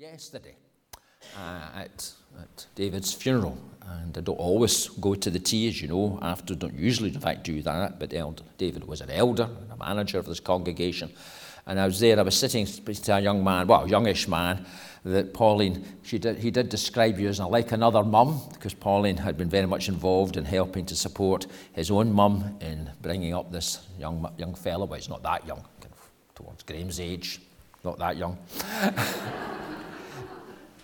yesterday uh, at, at David's funeral. And I don't always go to the tea, as you know, after, don't usually, in fact, do that. But elder, David was an elder and a manager of this congregation. And I was there, I was sitting to a young man, well, a youngish man, that Pauline, she did, he did describe you as like another mum, because Pauline had been very much involved in helping to support his own mum in bringing up this young, young fellow. Well, he's not that young, towards Graham's age, not that young.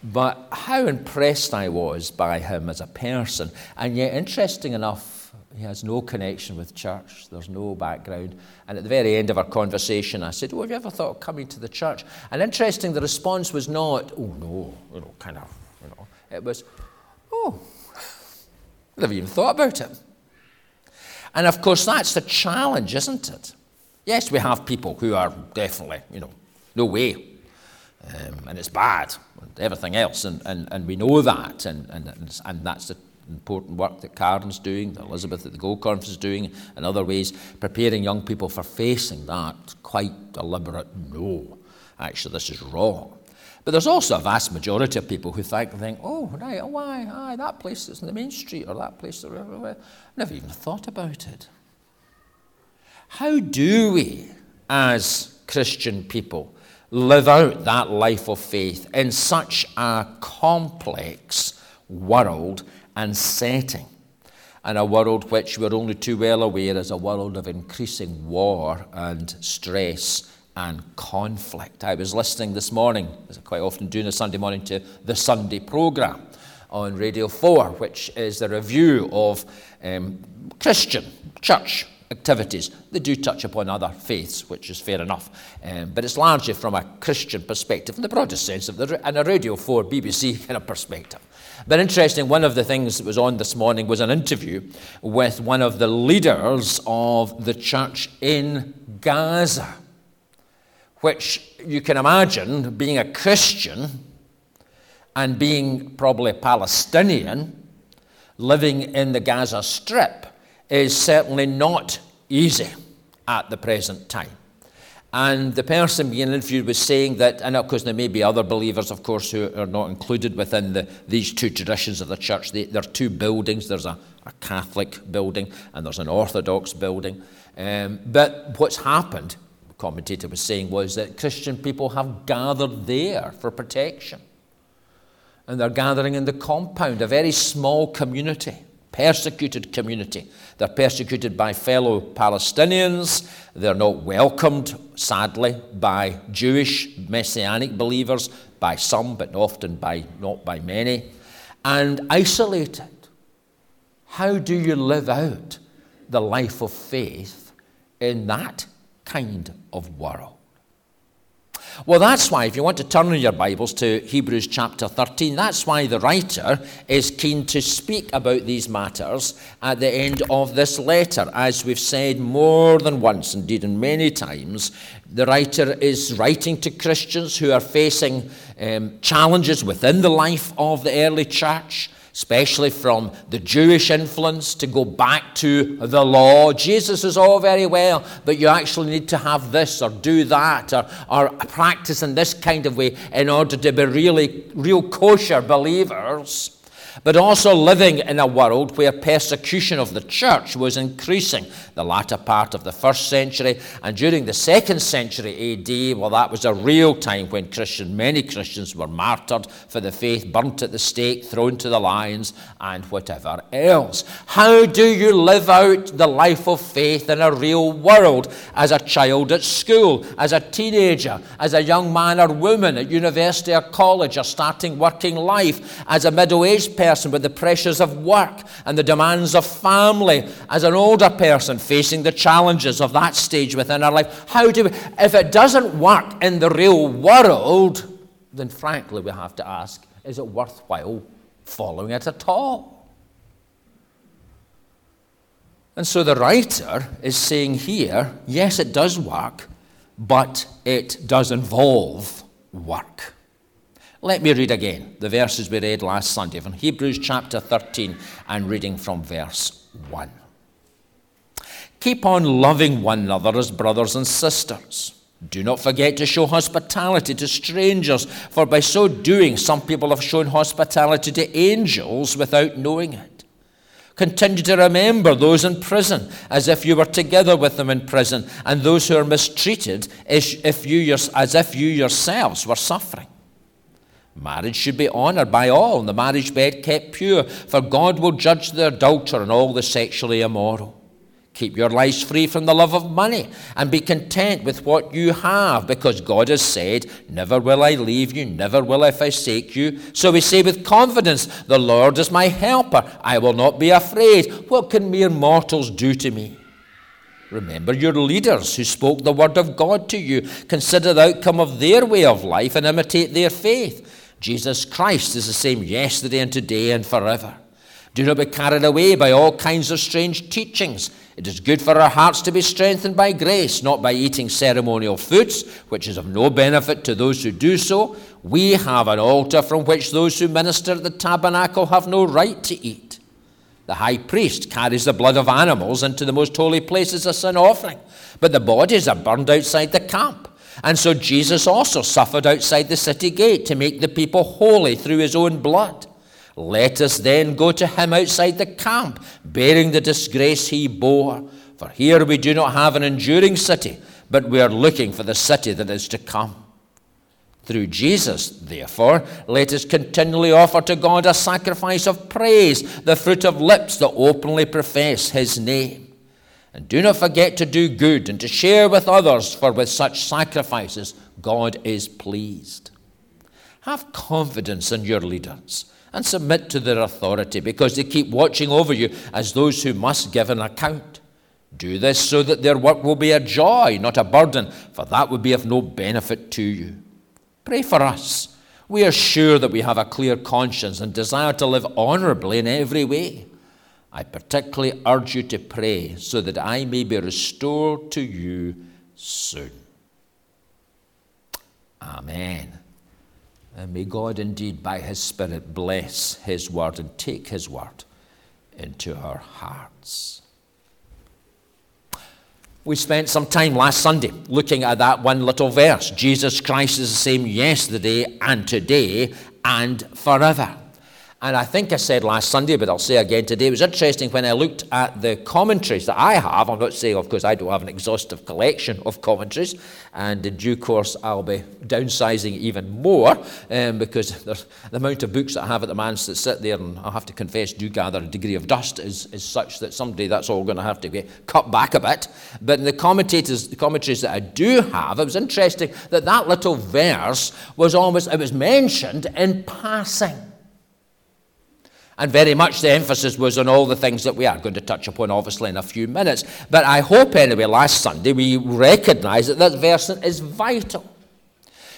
but how impressed I was by him as a person. And yet, interesting enough, he has no connection with church. There's no background. And at the very end of our conversation, I said, Oh, have you ever thought of coming to the church? And interesting, the response was not, Oh, no, you know, kind of, you know. It was, Oh, I never even thought about it. And of course, that's the challenge, isn't it? Yes, we have people who are definitely, you know, no way. Um, and it's bad, and everything else, and, and, and we know that, and, and, and that's the important work that Karen's doing, that Elizabeth at the Gold Conference is doing, and other ways, preparing young people for facing that quite deliberate no, actually, this is wrong. But there's also a vast majority of people who think, think oh, right, oh, why, aye, that place that's in the main street, or that place, that, never even thought about it. How do we, as Christian people, live out that life of faith in such a complex world and setting? And a world which we're only too well aware is a world of increasing war and stress and conflict. I was listening this morning, as I quite often do on a Sunday morning, to the Sunday programme on Radio 4, which is a review of um, Christian church activities. They do touch upon other faiths, which is fair enough. Um, but it's largely from a Christian perspective, in the broadest sense of the, and a Radio 4 BBC kind of perspective. But interesting, one of the things that was on this morning was an interview with one of the leaders of the church in Gaza, which you can imagine being a Christian and being probably Palestinian, living in the Gaza Strip is certainly not easy at the present time. And the person being interviewed was saying that, and of course there may be other believers, of course, who are not included within the, these two traditions of the church. They, there are two buildings. There's a, a, Catholic building and there's an Orthodox building. Um, but what's happened, the commentator was saying, was that Christian people have gathered there for protection. And they're gathering in the compound, a very small community persecuted community. They're persecuted by fellow Palestinians. They're not welcomed, sadly, by Jewish messianic believers, by some, but often by, not by many, and isolated. How do you live out the life of faith in that kind of world? Well, that's why, if you want to turn in your Bibles to Hebrews chapter 13, that's why the writer is keen to speak about these matters at the end of this letter. As we've said more than once, indeed, and many times, the writer is writing to Christians who are facing um, challenges within the life of the early church especially from the Jewish influence, to go back to the law. Jesus is all very well, but you actually need to have this or do that or, or practice in this kind of way in order to be really, real kosher believers but also living in a world where persecution of the church was increasing. The latter part of the first century and during the second century AD, well, that was a real time when Christian, many Christians were martyred for the faith, burnt at the stake, thrown to the lions, and whatever else. How do you live out the life of faith in a real world as a child at school, as a teenager, as a young man or woman at university or college, or starting working life, as a middle aged person? Person the pressures of work and the demands of family, as an older person facing the challenges of that stage within our life. How do we, if it doesn't work in the real world, then frankly we have to ask, is it worthwhile following it at all? And so the writer is saying here, yes, it does work, but it does involve work. Let me read again the verses we read last Sunday from Hebrews chapter 13 and reading from verse 1. Keep on loving one another as brothers and sisters. Do not forget to show hospitality to strangers, for by so doing, some people have shown hospitality to angels without knowing it. Continue to remember those in prison as if you were together with them in prison, and those who are mistreated as if you, as if you yourselves were suffering. Marriage should be honoured by all, and the marriage bed kept pure, for God will judge the adulterer and all the sexually immoral. Keep your lives free from the love of money and be content with what you have because God has said, Never will I leave you, never will I forsake you. So we say with confidence, The Lord is my helper. I will not be afraid. What can mere mortals do to me? Remember your leaders who spoke the word of God to you. Consider the outcome of their way of life and imitate their faith. Jesus Christ is the same yesterday and today and forever. Do not be carried away by all kinds of strange teachings. It is good for our hearts to be strengthened by grace, not by eating ceremonial foods, which is of no benefit to those who do so. We have an altar from which those who minister at the tabernacle have no right to eat. The high priest carries the blood of animals into the most holy place as a sin offering, but the bodies are burned outside the camp. And so Jesus also suffered outside the city gate to make the people holy through his own blood. Let us then go to him outside the camp, bearing the disgrace he bore. For here we do not have an enduring city, but we are looking for the city that is to come. Through Jesus, therefore, let us continually offer to God a sacrifice of praise, the fruit of lips that openly profess his name. And do not forget to do good and to share with others, for with such sacrifices God is pleased. Have confidence in your leaders and submit to their authority because they keep watching over you as those who must give an account. Do this so that their work will be a joy, not a burden, for that would be of no benefit to you. Pray for us. We are sure that we have a clear conscience and desire to live honorably in every way. I particularly urge you to pray so that I may be restored to you soon. Amen. And may God indeed, by His Spirit, bless His word and take His word into our hearts. We spent some time last Sunday looking at that one little verse Jesus Christ is the same yesterday and today and forever. And I think I said last Sunday, but I'll say again today, it was interesting when I looked at the commentaries that I have. I'm not saying, of course, I don't have an exhaustive collection of commentaries, and in due course I'll be downsizing even more um, because the amount of books that I have at the manse that sit there, and I have to confess, do gather a degree of dust, is, is such that someday that's all going to have to be cut back a bit. But in the commentators, the commentaries that I do have, it was interesting that that little verse was almost, it was mentioned in passing. And very much the emphasis was on all the things that we are going to touch upon, obviously, in a few minutes. But I hope, anyway, last Sunday we recognised that that verse is vital.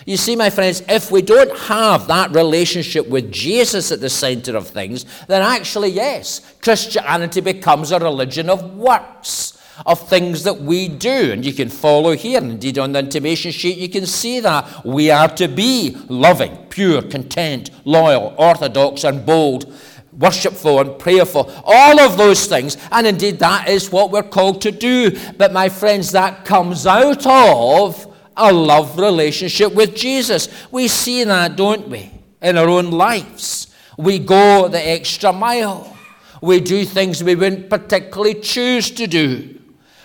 You see, my friends, if we don't have that relationship with Jesus at the centre of things, then actually, yes, Christianity becomes a religion of works of things that we do. And you can follow here, indeed on the intimation sheet, you can see that we are to be loving, pure, content, loyal, orthodox, and bold worshipful and prayerful, all of those things. And indeed, that is what we're called to do. But my friends, that comes out of a love relationship with Jesus. We see that, don't we, in our own lives? We go the extra mile. We do things we wouldn't particularly choose to do.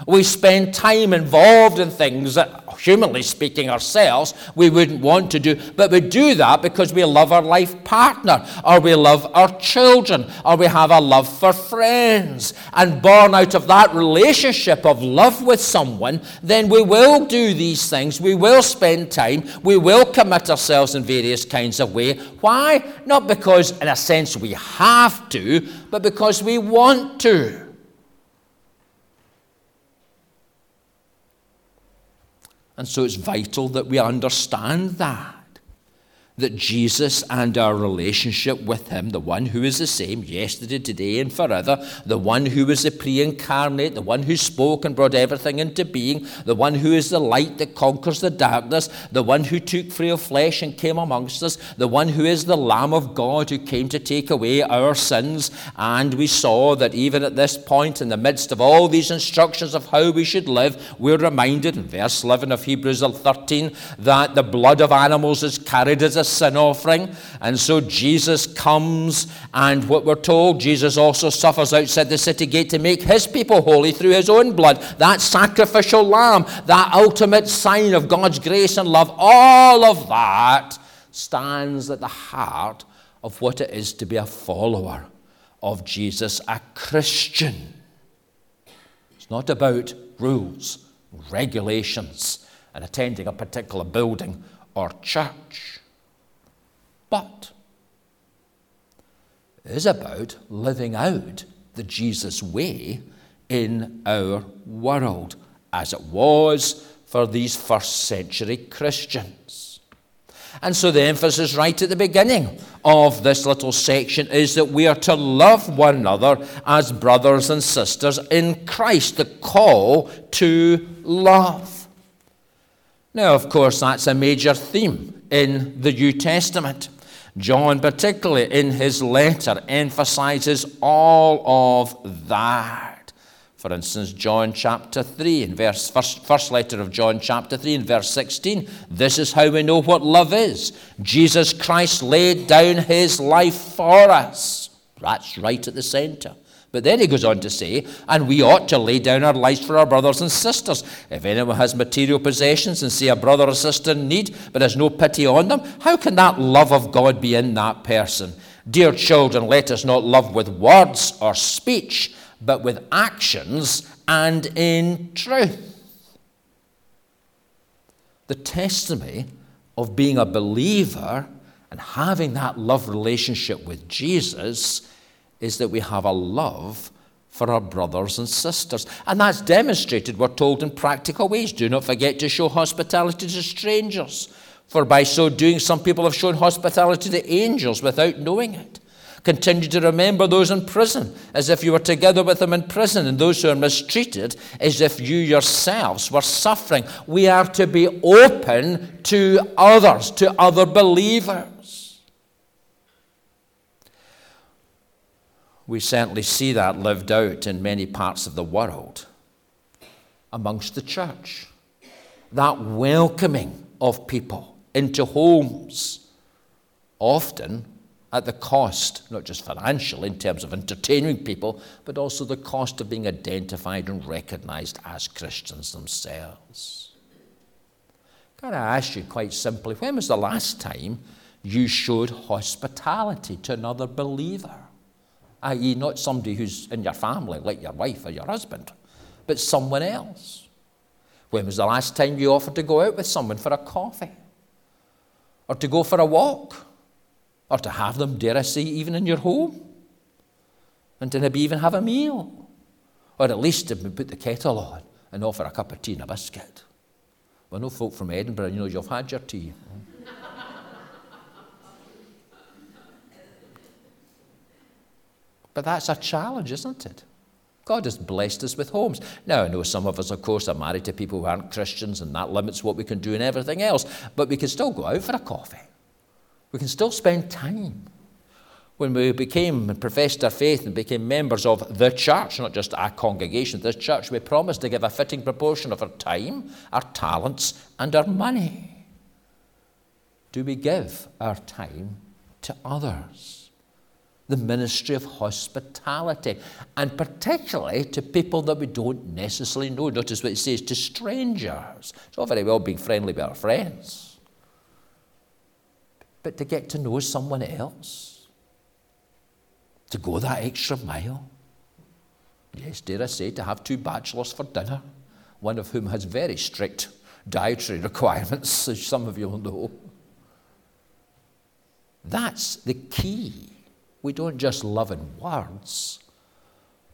We spend time involved in things that humanly speaking, ourselves, we wouldn't want to do. But we do that because we love our life partner, or we love our children, or we have a love for friends. And born out of that relationship of love with someone, then we will do these things. We will spend time. We will commit ourselves in various kinds of way. Why? Not because, in a sense, we have to, but because we want to. And so it's vital that we understand that. That Jesus and our relationship with Him, the one who is the same yesterday, today, and forever, the one who is the pre incarnate, the one who spoke and brought everything into being, the one who is the light that conquers the darkness, the one who took frail flesh and came amongst us, the one who is the Lamb of God who came to take away our sins. And we saw that even at this point, in the midst of all these instructions of how we should live, we're reminded in verse 11 of Hebrews 13 that the blood of animals is carried as a a sin offering. And so Jesus comes, and what we're told, Jesus also suffers outside the city gate to make his people holy through his own blood. That sacrificial lamb, that ultimate sign of God's grace and love, all of that stands at the heart of what it is to be a follower of Jesus, a Christian. It's not about rules, regulations, and attending a particular building or church but is about living out the Jesus way in our world, as it was for these first century Christians. And so the emphasis right at the beginning of this little section is that we are to love one another as brothers and sisters in Christ, the call to love. Now, of course, that's a major theme in the New Testament. John, particularly in his letter, emphasizes all of that. For instance, John chapter 3, in verse, first, first letter of John chapter 3, in verse 16, this is how we know what love is. Jesus Christ laid down his life for us. That's right at the center. But then he goes on to say, and we ought to lay down our lives for our brothers and sisters. If anyone has material possessions and see a brother or sister in need, but has no pity on them, how can that love of God be in that person? Dear children, let us not love with words or speech, but with actions and in truth. The testimony of being a believer and having that love relationship with Jesus is that we have a love for our brothers and sisters. And that's demonstrated, we're told, in practical ways. Do not forget to show hospitality to strangers, for by so doing, some people have shown hospitality to angels without knowing it. Continue to remember those in prison as if you were together with them in prison, and those who are mistreated as if you yourselves were suffering. We are to be open to others, to other believers. We certainly see that lived out in many parts of the world amongst the church. That welcoming of people into homes, often at the cost, not just financial in terms of entertaining people, but also the cost of being identified and recognized as Christians themselves. Can I ask you quite simply, when was the last time you showed hospitality to another believer? i.e., not somebody who's in your family, like your wife or your husband, but someone else. When was the last time you offered to go out with someone for a coffee? Or to go for a walk? Or to have them, dare I say, even in your home? And to maybe even have a meal? Or at least to put the kettle on and offer a cup of tea and a biscuit? Well, no folk from Edinburgh, you know, you've had your tea. But that's a challenge, isn't it? God has blessed us with homes. Now, I know some of us, of course, are married to people who aren't Christians, and that limits what we can do and everything else. But we can still go out for a coffee. We can still spend time. When we became and professed our faith and became members of the church, not just our congregation, the church, we promised to give a fitting proportion of our time, our talents, and our money. Do we give our time to others? The ministry of hospitality, and particularly to people that we don't necessarily know. Notice what it says to strangers. It's all very well being friendly with our friends, but to get to know someone else, to go that extra mile. Yes, dare I say, to have two bachelors for dinner, one of whom has very strict dietary requirements, as some of you will know. That's the key we don't just love in words,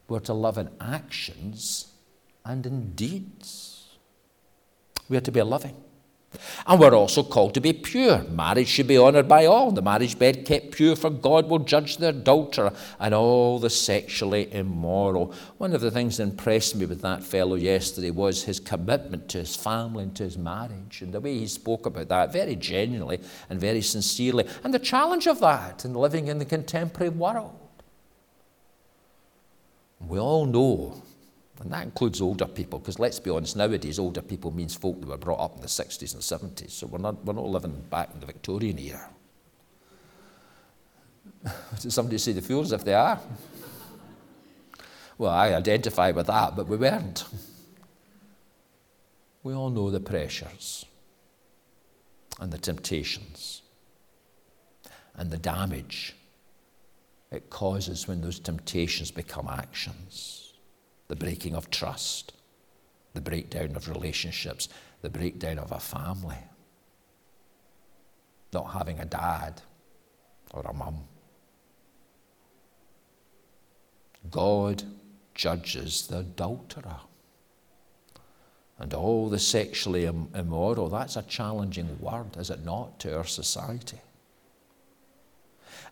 we're to love in actions and in deeds. We are to be loving And we're also called to be pure. Marriage should be honoured by all. The marriage bed kept pure, for God will judge the adulterer and all the sexually immoral. One of the things that impressed me with that fellow yesterday was his commitment to his family and to his marriage, and the way he spoke about that very genuinely and very sincerely, and the challenge of that in living in the contemporary world. We all know and that includes older people, because let's be honest, nowadays older people means folk that were brought up in the 60s and 70s. So we're not, we're not living back in the Victorian era. Did somebody say the feel as if they are? Well, I identify with that, but we weren't. We all know the pressures and the temptations and the damage it causes when those temptations become actions the breaking of trust, the breakdown of relationships, the breakdown of a family. Not having a dad or a mum. God judges the adulterer and all the sexually immoral. That's a challenging word, is it not, to our society?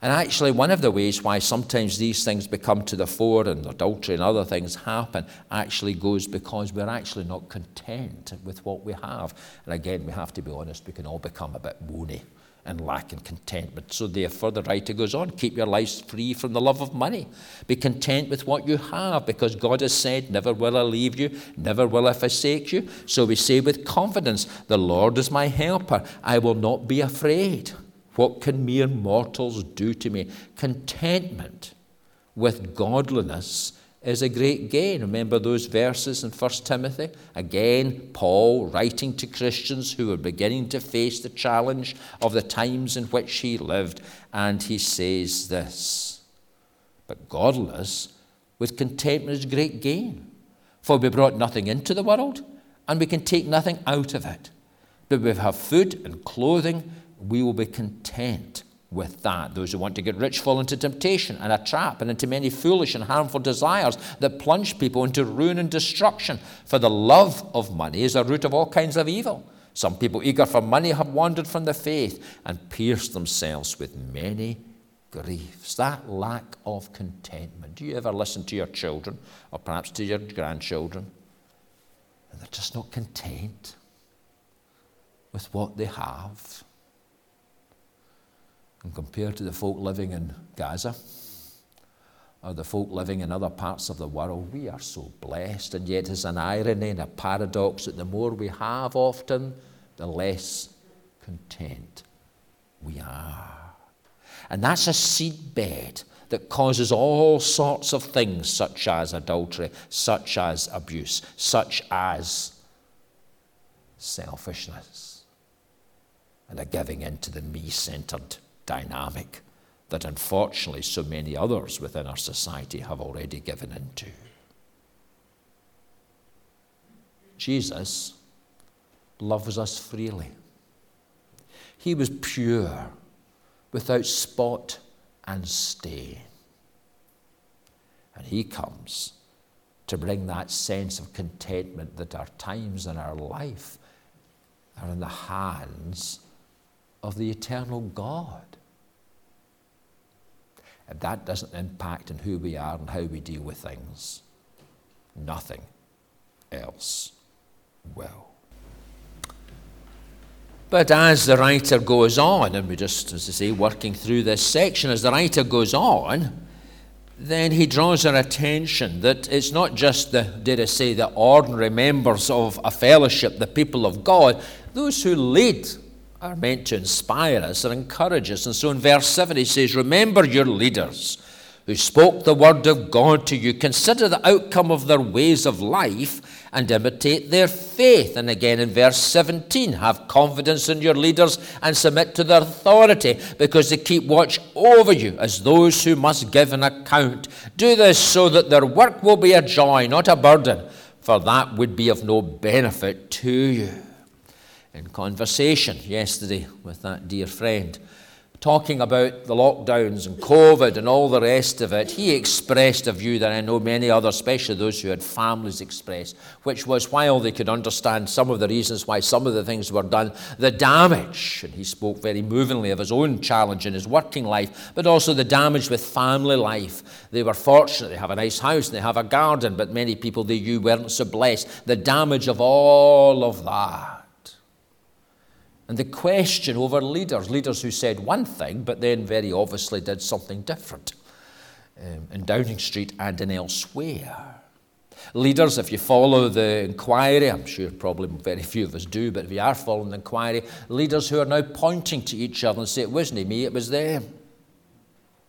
And actually, one of the ways why sometimes these things become to the fore and adultery and other things happen actually goes because we're actually not content with what we have. And again, we have to be honest, we can all become a bit moany and lacking contentment. So, therefore, the writer goes on keep your lives free from the love of money. Be content with what you have because God has said, Never will I leave you, never will I forsake you. So, we say with confidence, The Lord is my helper, I will not be afraid. What can mere mortals do to me? Contentment with godliness is a great gain. Remember those verses in 1 Timothy? Again, Paul writing to Christians who were beginning to face the challenge of the times in which he lived, and he says this But godliness with contentment is great gain. For we brought nothing into the world, and we can take nothing out of it. But we have food and clothing we will be content with that. Those who want to get rich fall into temptation and a trap and into many foolish and harmful desires that plunge people into ruin and destruction. For the love of money is the root of all kinds of evil. Some people eager for money have wandered from the faith and pierced themselves with many griefs. That lack of contentment. Do you ever listen to your children or perhaps to your grandchildren? And they're just not content with what they have and compared to the folk living in Gaza or the folk living in other parts of the world, we are so blessed. And yet, it's an irony and a paradox that the more we have often, the less content we are. And that's a seedbed that causes all sorts of things, such as adultery, such as abuse, such as selfishness, and a giving into the me centered dynamic that unfortunately so many others within our society have already given into. Jesus loves us freely. He was pure, without spot and stain. And He comes to bring that sense of contentment that our times and our life are in the hands of the eternal God. And that doesn't impact on who we are and how we deal with things. Nothing else will. But as the writer goes on, and we just, as I say, working through this section, as the writer goes on, then he draws our attention that it's not just the, did I say, the ordinary members of a fellowship, the people of God, those who lead are meant to inspire us and encourage us. And so in verse 7 he says, Remember your leaders who spoke the word of God to you. Consider the outcome of their ways of life and imitate their faith. And again in verse 17, have confidence in your leaders and submit to their authority because they keep watch over you as those who must give an account. Do this so that their work will be a joy, not a burden, for that would be of no benefit to you in conversation yesterday with that dear friend, talking about the lockdowns and COVID and all the rest of it, he expressed a view that I know many others, especially those who had families, expressed, which was while they could understand some of the reasons why some of the things were done, the damage, and he spoke very movingly of his own challenge in his working life, but also the damage with family life. They were fortunate, they have a nice house, and they have a garden, but many people they knew weren't so blessed. The damage of all of that. And the question over leaders, leaders who said one thing but then very obviously did something different um, in Downing Street and in elsewhere. Leaders, if you follow the inquiry, I'm sure probably very few of us do, but if you are following the inquiry, leaders who are now pointing to each other and say, it wasn't me, it was them.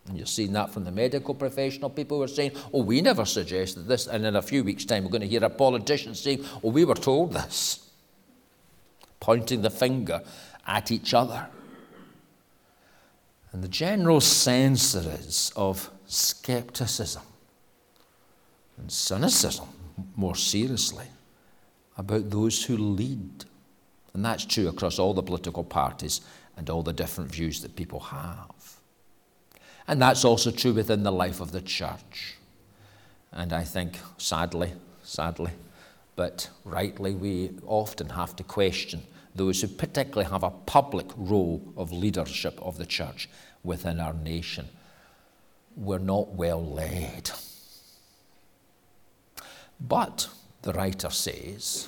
And you're seeing that from the medical professional. People who are saying, oh, we never suggested this. And in a few weeks' time, we're going to hear a politician saying, oh, we were told this pointing the finger at each other. And the general sense there is of skepticism and cynicism, more seriously, about those who lead. And that's true across all the political parties and all the different views that people have. And that's also true within the life of the church. And I think, sadly, sadly, but rightly, we often have to question those who particularly have a public role of leadership of the church within our nation. We're not well led. But, the writer says,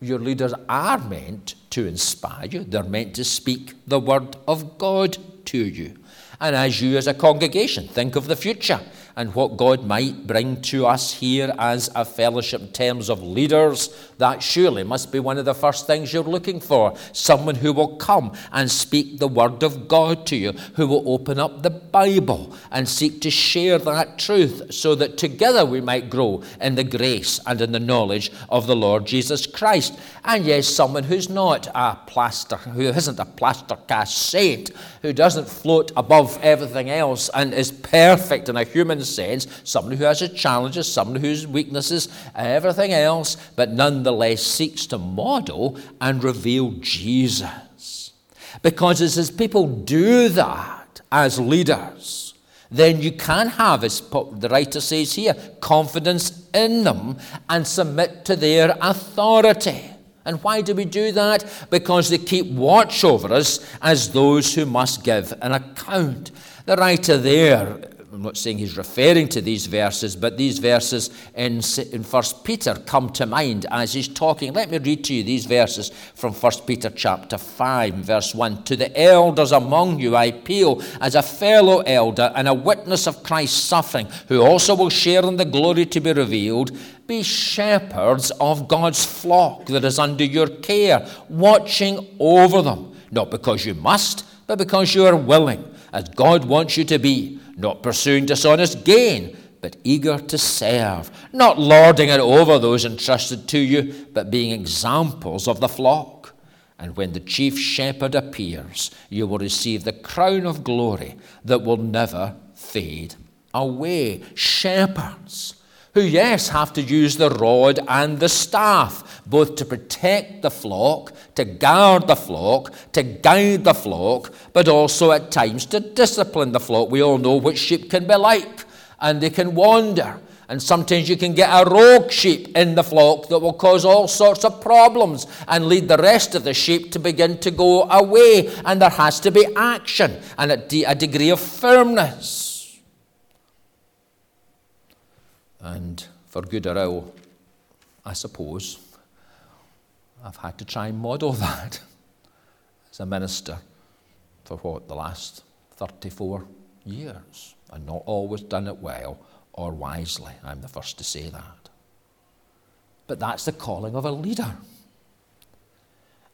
your leaders are meant to inspire you. They're meant to speak the word of God to you. And as you, as a congregation, think of the future and what God might bring to us here as a fellowship in terms of leaders, that surely must be one of the first things you're looking for. Someone who will come and speak the Word of God to you, who will open up the Bible and seek to share that truth so that together we might grow in the grace and in the knowledge of the Lord Jesus Christ. And yes, someone who's not a plaster, who isn't a plaster cast saint, who doesn't float above everything else and is perfect in a human sense, someone who has his challenges, someone whose weaknesses, everything else, but nonetheless seeks to model and reveal Jesus. Because as people do that as leaders, then you can have, as the writer says here, confidence in them and submit to their authority. And why do we do that? Because they keep watch over us as those who must give an account. The writer there I'm not saying he's referring to these verses, but these verses in, in 1 Peter come to mind as he's talking. Let me read to you these verses from 1 Peter chapter 5, verse 1. To the elders among you I appeal as a fellow elder and a witness of Christ's suffering, who also will share in the glory to be revealed. Be shepherds of God's flock that is under your care, watching over them, not because you must, but because you are willing, as God wants you to be not pursuing dishonest gain, but eager to serve, not lording it over those entrusted to you, but being examples of the flock. And when the chief shepherd appears, you will receive the crown of glory that will never fade away. Shepherds who, yes, have to use the rod and the staff, both to protect the flock, to guard the flock, to guide the flock, but also at times to discipline the flock. We all know what sheep can be like, and they can wander. And sometimes you can get a rogue sheep in the flock that will cause all sorts of problems and lead the rest of the sheep to begin to go away. And there has to be action and a, de- a degree of firmness. And for good or ill, I suppose, I've had to try and model that as a minister for what, the last 34 years, and not always done it well or wisely. I'm the first to say that. But that's the calling of a leader.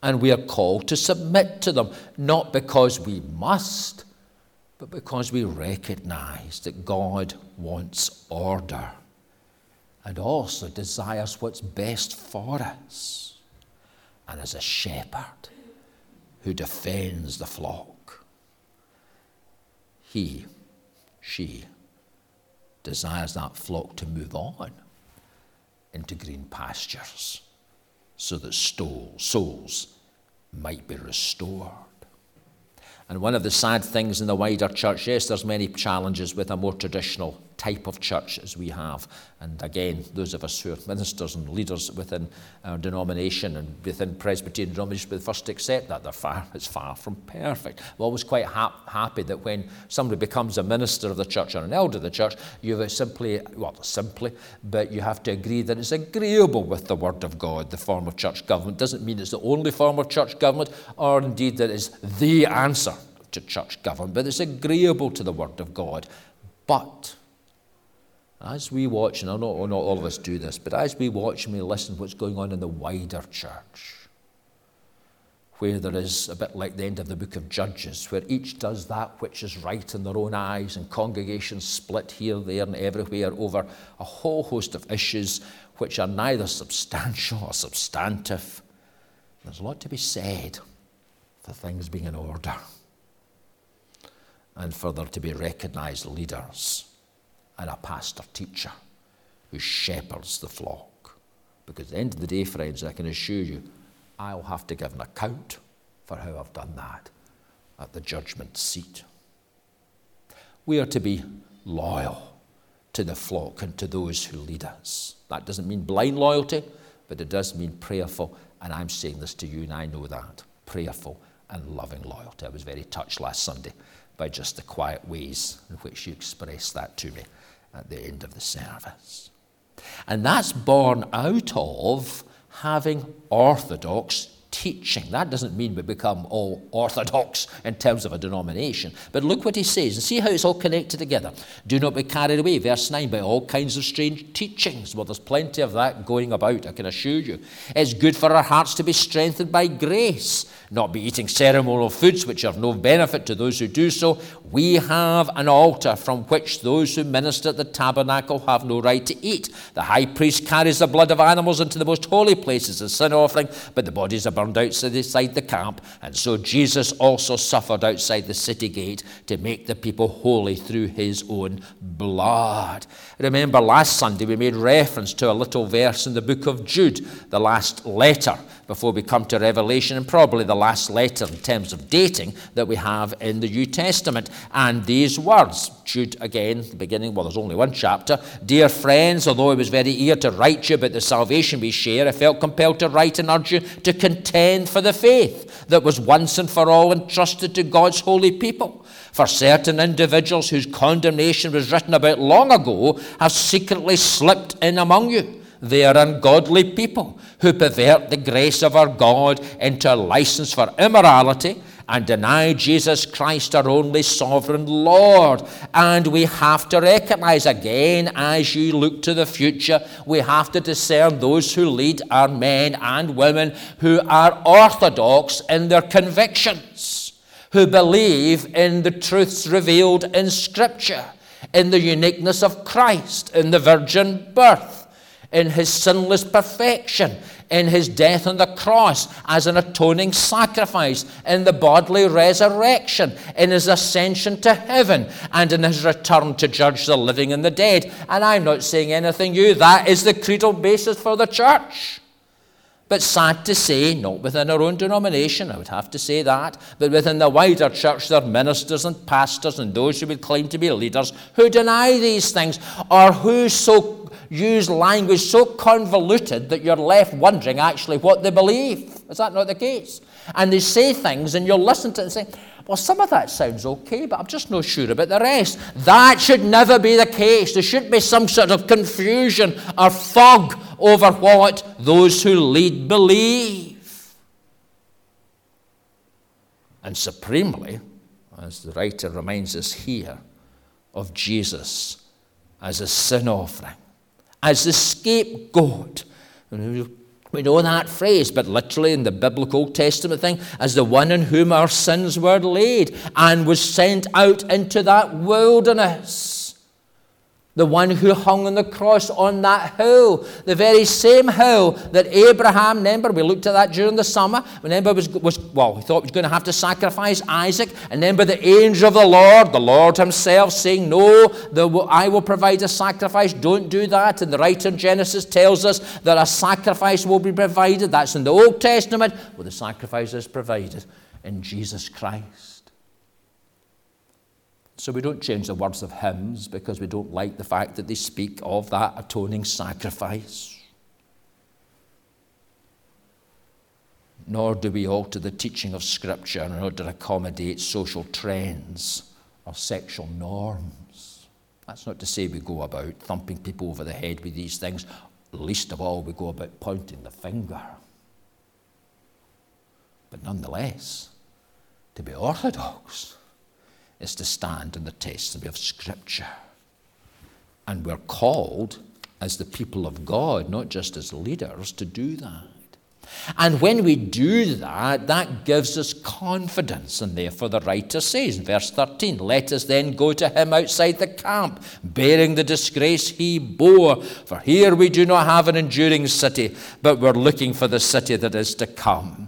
And we are called to submit to them, not because we must, but because we recognize that God wants order and also desires what's best for us. And as a shepherd who defends the flock, he, she, desires that flock to move on into green pastures so that souls might be restored. And one of the sad things in the wider church, yes, there's many challenges with a more traditional type of church as we have. And again, those of us who are ministers and leaders within our denomination and within Presbyterian denominations will first accept that. They're far, it's far from perfect. I'm always quite ha- happy that when somebody becomes a minister of the church or an elder of the church, you have simply, well, simply, but you have to agree that it's agreeable with the Word of God, the form of church government. Doesn't mean it's the only form of church government, or indeed that it's the answer to church government, but it's agreeable to the Word of God. But as we watch, and I know not all of us do this, but as we watch and we listen to what's going on in the wider church, where there is a bit like the end of the book of Judges, where each does that which is right in their own eyes, and congregations split here, there, and everywhere over a whole host of issues which are neither substantial or substantive. There's a lot to be said for things being in order and for there to be recognized leaders and a pastor teacher who shepherds the flock. Because at the end of the day, friends, I can assure you, I'll have to give an account for how I've done that at the judgment seat. We are to be loyal to the flock and to those who lead us. That doesn't mean blind loyalty, but it does mean prayerful, and I'm saying this to you, and I know that prayerful and loving loyalty. I was very touched last Sunday by just the quiet ways in which you expressed that to me at the end of the service. And that's born out of having orthodox teaching. That doesn't mean we become all orthodox in terms of a denomination. But look what he says and see how it's all connected together. Do not be carried away, verse 9, by all kinds of strange teachings. Well, there's plenty of that going about, I can assure you. It's good for our hearts to be strengthened by grace not be eating ceremonial foods which are of no benefit to those who do so. We have an altar from which those who minister at the tabernacle have no right to eat. The high priest carries the blood of animals into the most holy places as sin offering, but the bodies are burned outside the camp. And so Jesus also suffered outside the city gate to make the people holy through his own blood. Remember, last Sunday we made reference to a little verse in the book of Jude, the last letter before we come to Revelation, and probably the last letter in terms of dating that we have in the New Testament. And these words, Jude again, the beginning, well, there's only one chapter. Dear friends, although I was very eager to write you about the salvation we share, I felt compelled to write and urge you to contend for the faith that was once and for all entrusted to God's holy people. For certain individuals whose condemnation was written about long ago have secretly slipped in among you they are ungodly people who pervert the grace of our God into a license for immorality and deny Jesus Christ, our only sovereign Lord. And we have to recognize again, as you look to the future, we have to discern those who lead are men and women who are orthodox in their convictions, who believe in the truths revealed in Scripture, in the uniqueness of Christ, in the virgin birth in his sinless perfection, in his death on the cross as an atoning sacrifice, in the bodily resurrection, in his ascension to heaven, and in his return to judge the living and the dead. And I'm not saying anything new. That is the creedal basis for the church. But sad to say, not within our own denomination, I would have to say that, but within the wider church, there are ministers and pastors and those who would claim to be leaders who deny these things or who so use language so convoluted that you're left wondering actually what they believe. Is that not the case? And they say things, and you'll listen to it and say, well, some of that sounds okay, but I'm just not sure about the rest. That should never be the case. There shouldn't be some sort of confusion or fog over what those who lead believe. And supremely, as the writer reminds us here, of Jesus as a sin offering as the scapegoat. We know that phrase, but literally in the biblical Old Testament thing, as the one in whom our sins were laid and was sent out into that wilderness the one who hung on the cross on that hill, the very same hill that Abraham, remember, we looked at that during the summer, remember, was, was well, he thought he was going to have to sacrifice Isaac, and remember the angel of the Lord, the Lord himself, saying, No, the, I will provide a sacrifice, don't do that. And the writer in Genesis tells us that a sacrifice will be provided. That's in the Old Testament, where the sacrifice is provided in Jesus Christ. So we don't change the words of hymns because we don't like the fact that they speak of that atoning sacrifice. Nor do we alter the teaching of Scripture in order to accommodate social trends or sexual norms. That's not to say we go about thumping people over the head with these things. Least of all, we go about pointing the finger. But nonetheless, to be orthodox is to stand in the testimony of Scripture. And we're called as the people of God, not just as leaders, to do that. And when we do that, that gives us confidence. And therefore, the writer says in verse 13, Let us then go to him outside the camp, bearing the disgrace he bore. For here we do not have an enduring city, but we're looking for the city that is to come.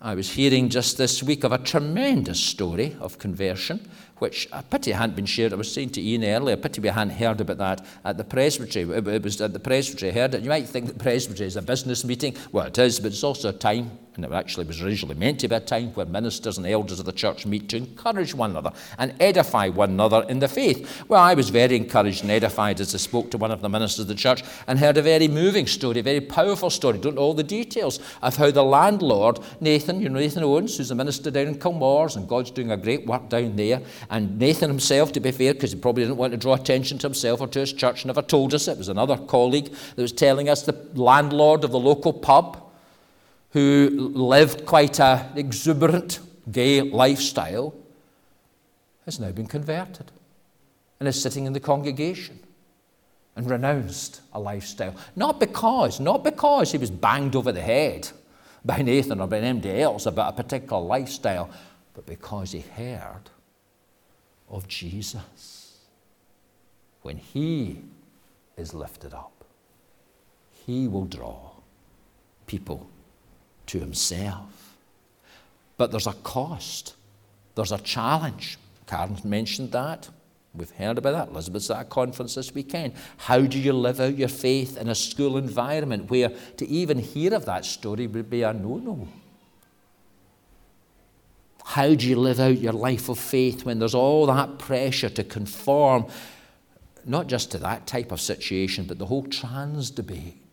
I was hearing just this week of a tremendous story of conversion which a pity hadn't been shared. I was saying to Ian earlier, a pity we hadn't heard about that at the presbytery. It was at the presbytery. I heard it. You might think the presbytery is a business meeting. Well, it is, but it's also a time, and it actually was originally meant to be a time where ministers and elders of the church meet to encourage one another and edify one another in the faith. Well, I was very encouraged and edified as I spoke to one of the ministers of the church and heard a very moving story, a very powerful story. Don't know all the details of how the landlord, Nathan, you know Nathan Owens, who's a minister down in Kilmaurs, and God's doing a great work down there, and Nathan himself, to be fair, because he probably didn't want to draw attention to himself or to his church, never told us. It was another colleague that was telling us the landlord of the local pub, who lived quite an exuberant gay lifestyle, has now been converted and is sitting in the congregation and renounced a lifestyle. Not because, not because he was banged over the head by Nathan or by anybody else about a particular lifestyle, but because he heard of Jesus. When He is lifted up, He will draw people to Himself. But there's a cost, there's a challenge. Karen mentioned that. We've heard about that. Elizabeth's at a conference this weekend. How do you live out your faith in a school environment where to even hear of that story would be a no no? How do you live out your life of faith when there's all that pressure to conform, not just to that type of situation, but the whole trans debate?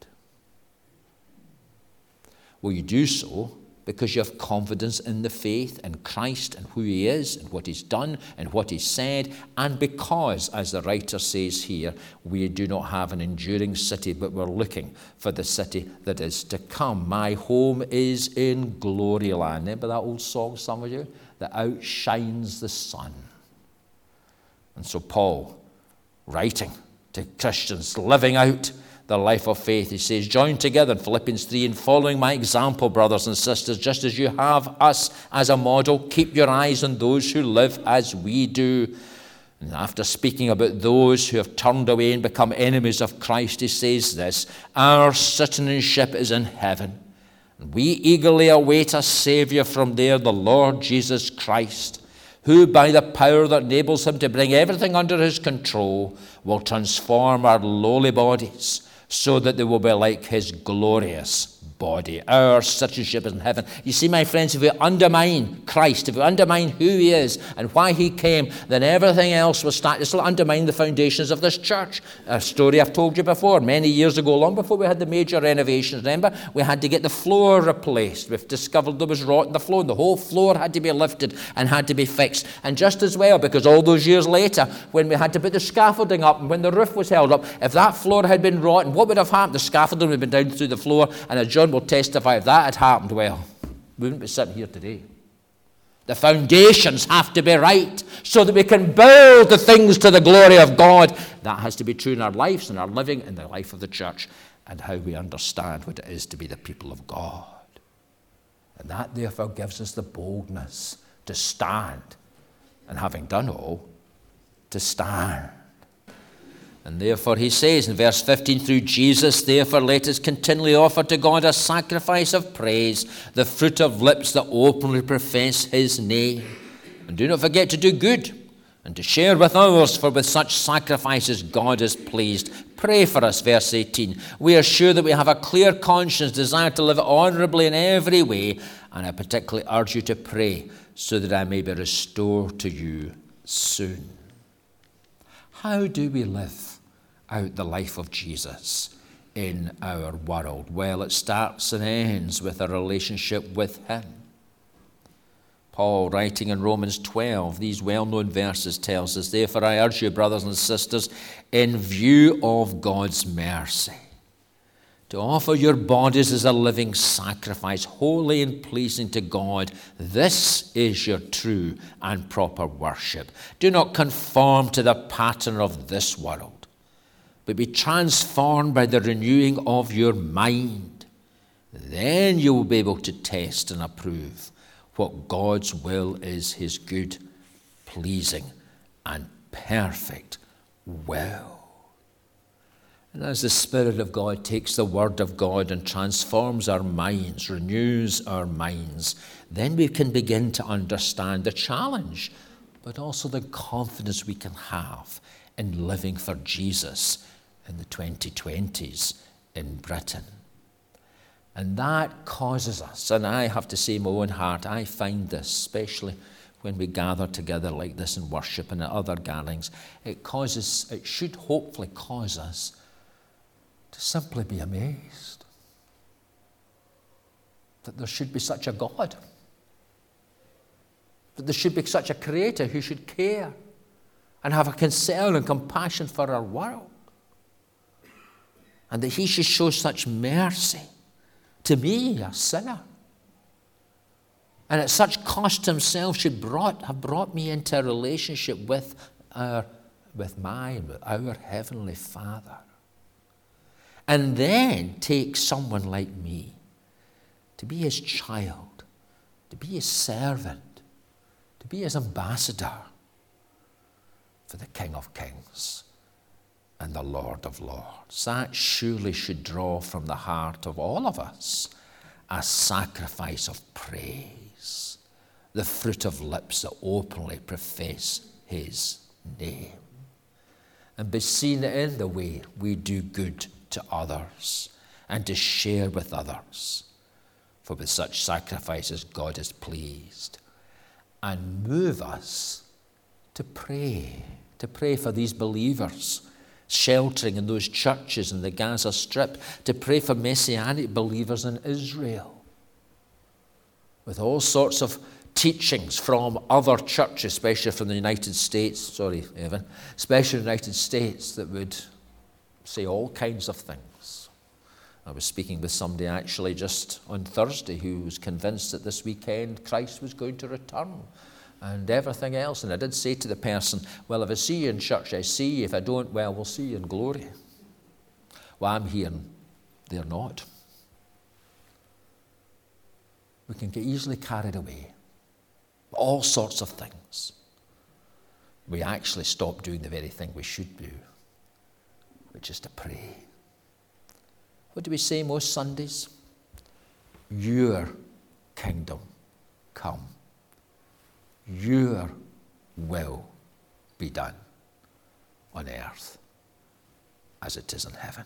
Will you do so because you have confidence in the faith and Christ and who He is and what He's done and what He's said, and because, as the writer says here, we do not have an enduring city, but we're looking for the city that is to come. My home is in glory land. Remember that old song, some of you? That outshines the sun. And so, Paul, writing to Christians, living out the life of faith. He says, Join together in Philippians 3 in following my example, brothers and sisters, just as you have us as a model. Keep your eyes on those who live as we do. And after speaking about those who have turned away and become enemies of Christ, he says this Our citizenship is in heaven. And we eagerly await a Saviour from there, the Lord Jesus Christ who, by the power that enables him to bring everything under his control, will transform our lowly bodies so that they will be like his glorious body. Our citizenship is in heaven. You see, my friends, if we undermine Christ, if we undermine who he is and why he came, then everything else will start to undermine the foundations of this church. A story I've told you before, many years ago, long before we had the major renovations, remember, we had to get the floor replaced. We've discovered there was rot in the floor, and the whole floor had to be lifted and had to be fixed. And just as well, because all those years later, when we had to put the scaffolding up and when the roof was held up, if that floor had been rotten, what would have happened? The scaffolding would have been down through the floor, and a John will testify if that had happened, well, we wouldn't be sitting here today. The foundations have to be right so that we can build the things to the glory of God. That has to be true in our lives and our living in the life of the church and how we understand what it is to be the people of God. And that therefore gives us the boldness to stand. And having done all, to stand. And therefore, he says in verse 15, through Jesus, therefore, let us continually offer to God a sacrifice of praise, the fruit of lips that openly profess his name. And do not forget to do good and to share with others, for with such sacrifices God is pleased. Pray for us, verse 18. We are sure that we have a clear conscience, desire to live honorably in every way, and I particularly urge you to pray so that I may be restored to you soon. How do we live out the life of Jesus in our world? Well, it starts and ends with a relationship with Him. Paul, writing in Romans 12, these well known verses, tells us, Therefore, I urge you, brothers and sisters, in view of God's mercy, to offer your bodies as a living sacrifice, holy and pleasing to God. This is your true and proper worship. Do not conform to the pattern of this world, but be transformed by the renewing of your mind. Then you will be able to test and approve what God's will is his good, pleasing, and perfect will. And as the Spirit of God takes the Word of God and transforms our minds, renews our minds, then we can begin to understand the challenge, but also the confidence we can have in living for Jesus in the 2020s in Britain. And that causes us, and I have to say, my own heart, I find this, especially when we gather together like this in worship and at other gatherings, it causes, it should hopefully cause us to simply be amazed that there should be such a God, that there should be such a creator who should care and have a concern and compassion for our world, and that he should show such mercy to me, a sinner. And at such cost himself should brought, have brought me into a relationship with our, with mine, with our Heavenly Father. And then take someone like me to be his child, to be his servant, to be his ambassador for the King of Kings and the Lord of Lords. That surely should draw from the heart of all of us a sacrifice of praise, the fruit of lips that openly profess His name, and be seen in the way we do good to others and to share with others. For with such sacrifices, God is pleased. And move us to pray, to pray for these believers sheltering in those churches in the Gaza Strip, to pray for Messianic believers in Israel. With all sorts of teachings from other churches, especially from the United States, sorry, Evan, especially the United States, that would say all kinds of things. I was speaking with somebody actually just on Thursday who was convinced that this weekend Christ was going to return and everything else. And I did say to the person, Well, if I see you in church, I see you. If I don't, well, we'll see you in glory. Well, I'm here and they're not. We can get easily carried away. All sorts of things. We actually stop doing the very thing we should do, which is to pray. What do we say most Sundays? Your kingdom come will be done on earth as it is in heaven.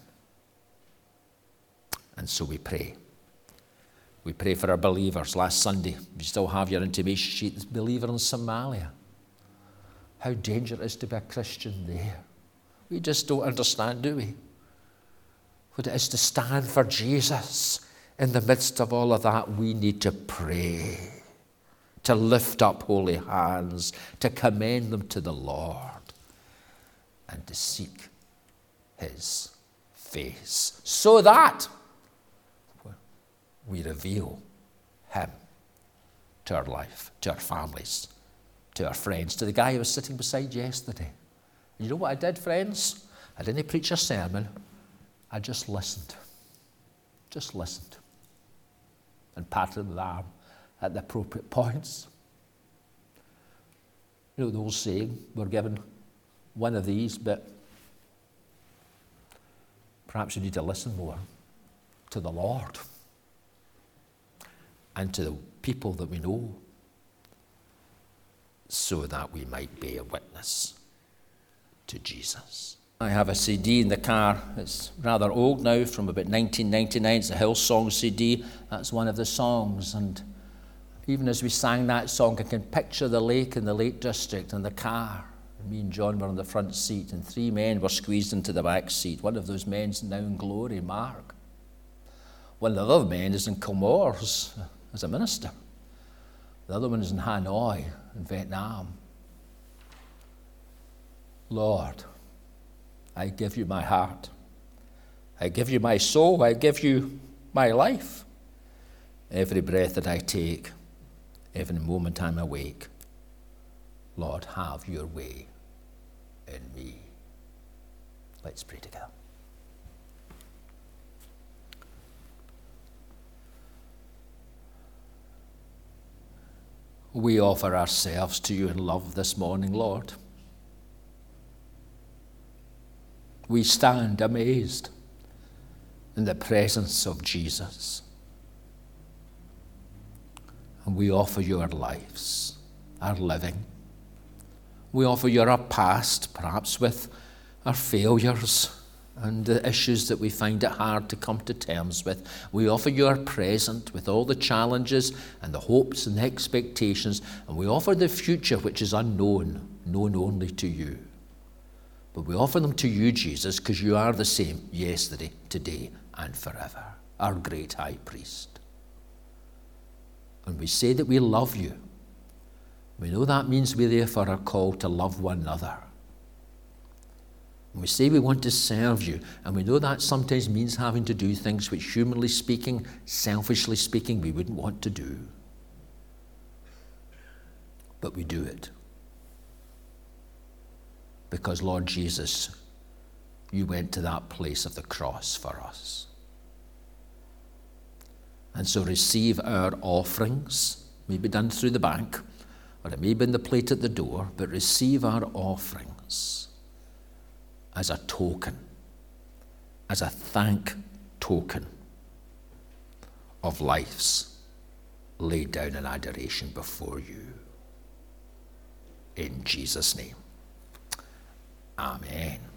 And so we pray. We pray for our believers. Last Sunday, you still have your intimation sheet, believer in Somalia. How dangerous it is to be a Christian there. We just don't understand, do we? What it is to stand for Jesus. In the midst of all of that, we need to pray to lift up holy hands, to commend them to the Lord, and to seek his face, so that we reveal him to our life, to our families, to our friends, to the guy who was sitting beside yesterday. You know what I did, friends? I didn't preach a sermon, I just listened. Just listened. And patted the arm at the appropriate points. You know the old saying, we're given one of these, but perhaps you need to listen more to the Lord and to the people that we know so that we might be a witness to Jesus. I have a CD in the car. It's rather old now, from about 1999. It's a Hillsong CD. That's one of the songs. And Even as we sang that song, I can picture the lake in the Lake District and the car. Me and John were on the front seat, and three men were squeezed into the back seat. One of those men's now in glory, Mark. One of the other men is in Comores as a minister. The other one is in Hanoi, in Vietnam. Lord, I give you my heart. I give you my soul. I give you my life. Every breath that I take, every moment I'm awake. Lord, have your way in me. Let's pray together. We offer ourselves to you in love this morning, Lord. We stand amazed in the presence of Jesus. And we offer you our lives, our living. We offer you our past, perhaps with our failures and the issues that we find it hard to come to terms with. We offer you our present with all the challenges and the hopes and the expectations, and we offer the future which is unknown, known only to you. But we offer them to you, Jesus, because you are the same yesterday, today, and forever, our great high priest. And we say that we love you. We know that means we therefore are called to love one another. And we say we want to serve you, and we know that sometimes means having to do things which, humanly speaking, selfishly speaking, we wouldn't want to do. But we do it. Because, Lord Jesus, you went to that place of the cross for us. And so receive our offerings, maybe done through the bank, or it may be in the plate at the door, but receive our offerings as a token, as a thank token of lives laid down in adoration before you. In Jesus' name. Amen.